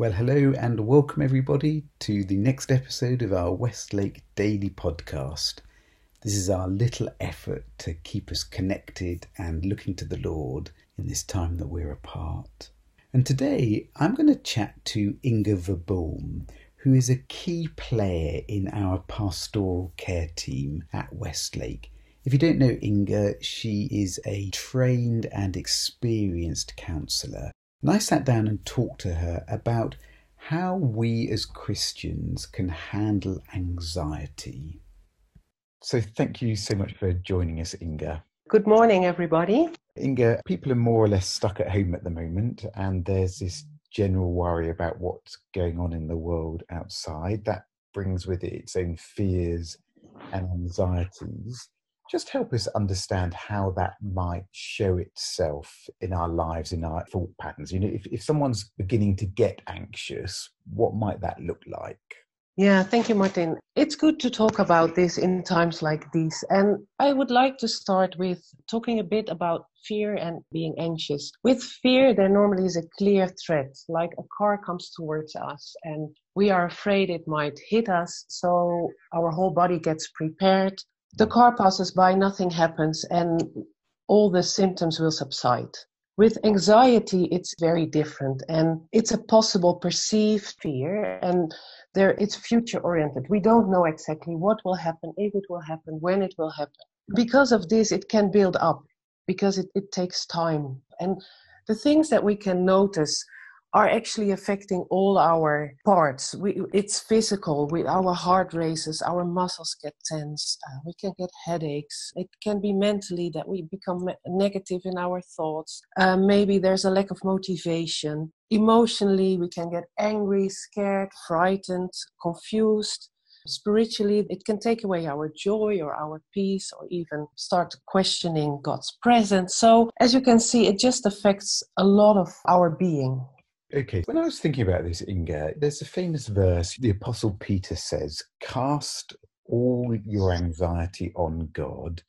Well, hello and welcome everybody to the next episode of our Westlake Daily Podcast. This is our little effort to keep us connected and looking to the Lord in this time that we're apart. And today I'm going to chat to Inga Verboom, who is a key player in our pastoral care team at Westlake. If you don't know Inga, she is a trained and experienced counsellor and I sat down and talked to her about how we as Christians can handle anxiety. So, thank you so much for joining us, Inga. Good morning, everybody. Inga, people are more or less stuck at home at the moment, and there's this general worry about what's going on in the world outside. That brings with it its own fears and anxieties just help us understand how that might show itself in our lives, in our thought patterns. You know, if, if someone's beginning to get anxious, what might that look like? Yeah, thank you, Martin. It's good to talk about this in times like these. And I would like to start with talking a bit about fear and being anxious. With fear, there normally is a clear threat, like a car comes towards us and we are afraid it might hit us. So our whole body gets prepared the car passes by, nothing happens, and all the symptoms will subside. With anxiety, it's very different, and it's a possible perceived fear, and there it's future oriented. We don't know exactly what will happen, if it will happen, when it will happen. Because of this, it can build up because it, it takes time. And the things that we can notice are actually affecting all our parts. We, it's physical. We, our heart races, our muscles get tense. Uh, we can get headaches. It can be mentally that we become negative in our thoughts. Uh, maybe there's a lack of motivation. Emotionally, we can get angry, scared, frightened, confused. Spiritually, it can take away our joy or our peace or even start questioning God's presence. So, as you can see, it just affects a lot of our being. Okay, when I was thinking about this, Inga, there's a famous verse the Apostle Peter says, Cast all your anxiety on God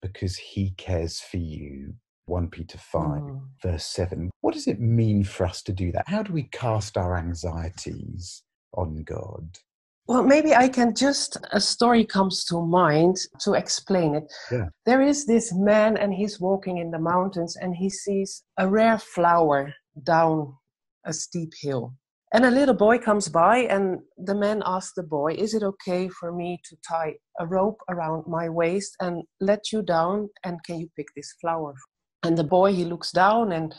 because he cares for you. 1 Peter 5, mm. verse 7. What does it mean for us to do that? How do we cast our anxieties on God? Well, maybe I can just, a story comes to mind to explain it. Yeah. There is this man, and he's walking in the mountains, and he sees a rare flower down a steep hill. And a little boy comes by, and the man asks the boy, Is it okay for me to tie a rope around my waist and let you down? And can you pick this flower? And the boy, he looks down and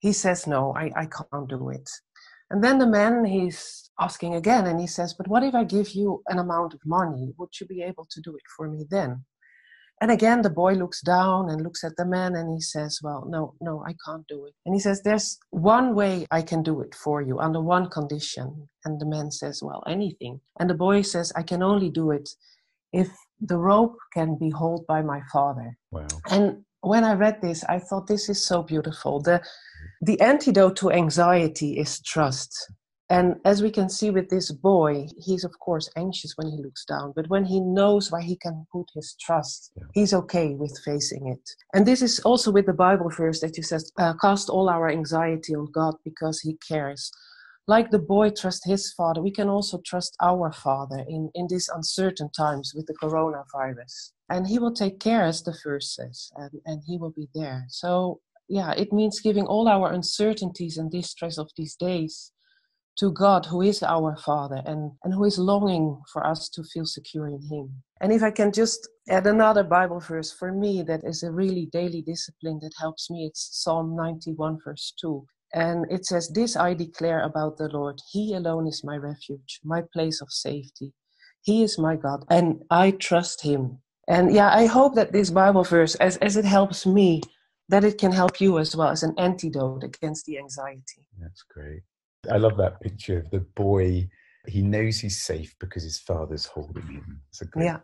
he says, No, I, I can't do it. And then the man, he's asking again, and he says, But what if I give you an amount of money? Would you be able to do it for me then? And again, the boy looks down and looks at the man and he says, Well, no, no, I can't do it. And he says, There's one way I can do it for you under one condition. And the man says, Well, anything. And the boy says, I can only do it if the rope can be held by my father. Wow. And when I read this, I thought this is so beautiful. The the antidote to anxiety is trust. And as we can see with this boy, he's of course anxious when he looks down, but when he knows where he can put his trust, yeah. he's okay with facing it. And this is also with the Bible verse that you says, uh, "Cast all our anxiety on God because He cares." Like the boy trusts his father, we can also trust our Father in in these uncertain times with the coronavirus, and He will take care, as the verse says, and, and He will be there. So yeah, it means giving all our uncertainties and distress of these days to God, who is our Father and, and who is longing for us to feel secure in Him. And if I can just add another Bible verse for me that is a really daily discipline that helps me, it's Psalm 91, verse 2. And it says, This I declare about the Lord He alone is my refuge, my place of safety. He is my God, and I trust Him. And yeah, I hope that this Bible verse, as, as it helps me, that it can help you as well as an antidote against the anxiety. That's great. I love that picture of the boy. He knows he's safe because his father's holding him. Mm-hmm. It's a great. Yeah.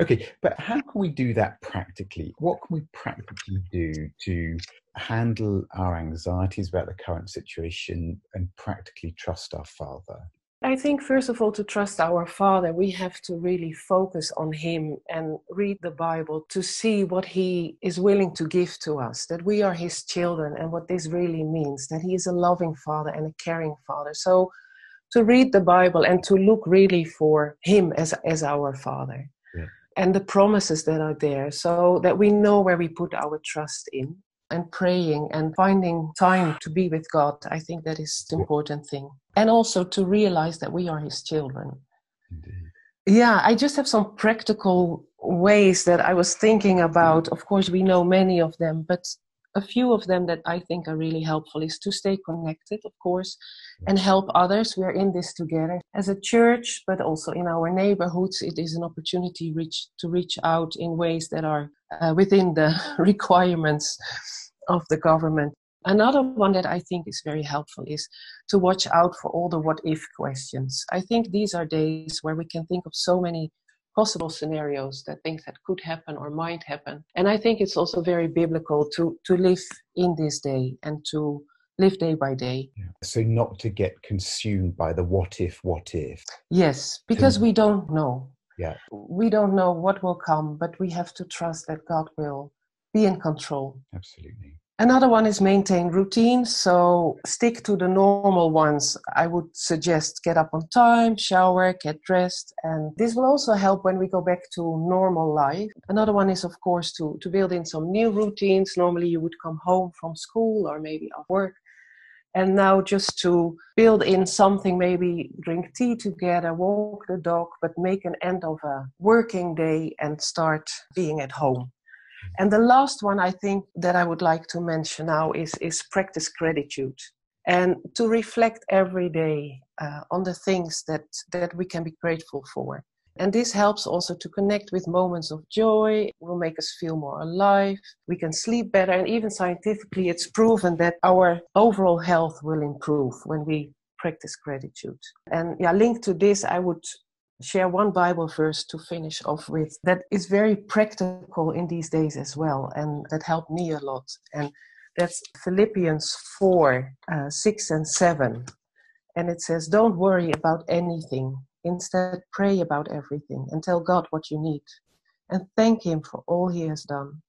Okay, but how can we do that practically? What can we practically do to handle our anxieties about the current situation and practically trust our Father? I think, first of all, to trust our Father, we have to really focus on Him and read the Bible to see what He is willing to give to us, that we are His children, and what this really means, that He is a loving Father and a caring Father. So, to read the Bible and to look really for Him as, as our Father. Yeah. And the promises that are there, so that we know where we put our trust in and praying and finding time to be with God, I think that is the important thing. And also to realize that we are His children. Indeed. Yeah, I just have some practical ways that I was thinking about. Of course, we know many of them, but a few of them that I think are really helpful is to stay connected, of course, and help others. We are in this together as a church, but also in our neighborhoods. It is an opportunity reach, to reach out in ways that are uh, within the requirements of the government. Another one that I think is very helpful is to watch out for all the what if questions. I think these are days where we can think of so many possible scenarios that things that could happen or might happen. And I think it's also very biblical to, to live in this day and to live day by day. Yeah. So not to get consumed by the what if, what if. Yes, because to... we don't know. Yeah. We don't know what will come, but we have to trust that God will be in control. Absolutely. Another one is maintain routine. So stick to the normal ones. I would suggest get up on time, shower, get dressed. And this will also help when we go back to normal life. Another one is, of course, to, to build in some new routines. Normally you would come home from school or maybe off work. And now just to build in something, maybe drink tea together, walk the dog, but make an end of a working day and start being at home. And the last one I think that I would like to mention now is, is practice gratitude and to reflect every day uh, on the things that, that we can be grateful for. And this helps also to connect with moments of joy, will make us feel more alive, we can sleep better, and even scientifically, it's proven that our overall health will improve when we practice gratitude. And yeah, linked to this, I would share one Bible verse to finish off with that is very practical in these days as well, and that helped me a lot. And that's Philippians 4 uh, 6 and 7. And it says, Don't worry about anything. Instead, pray about everything and tell God what you need and thank Him for all He has done.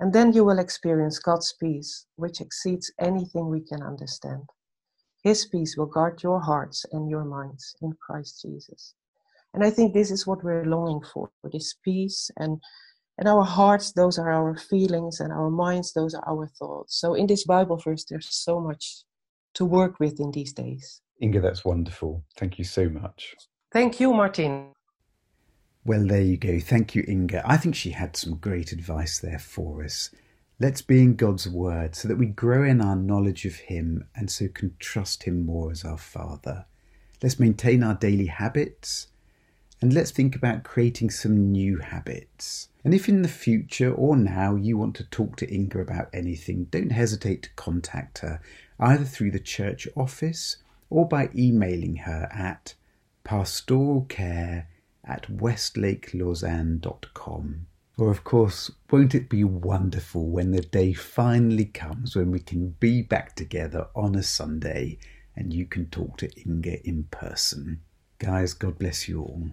And then you will experience God's peace, which exceeds anything we can understand. His peace will guard your hearts and your minds in Christ Jesus. And I think this is what we're longing for, for this peace and and our hearts, those are our feelings, and our minds, those are our thoughts. So in this Bible verse, there's so much to work with in these days. Inga, that's wonderful. Thank you so much. Thank you, Martin. Well, there you go. Thank you, Inga. I think she had some great advice there for us. Let's be in God's Word so that we grow in our knowledge of Him and so can trust Him more as our Father. Let's maintain our daily habits and let's think about creating some new habits. And if in the future or now you want to talk to Inga about anything, don't hesitate to contact her either through the church office or by emailing her at pastoralcare at westlakelausanne.com. Or, of course, won't it be wonderful when the day finally comes when we can be back together on a Sunday and you can talk to Inga in person? Guys, God bless you all.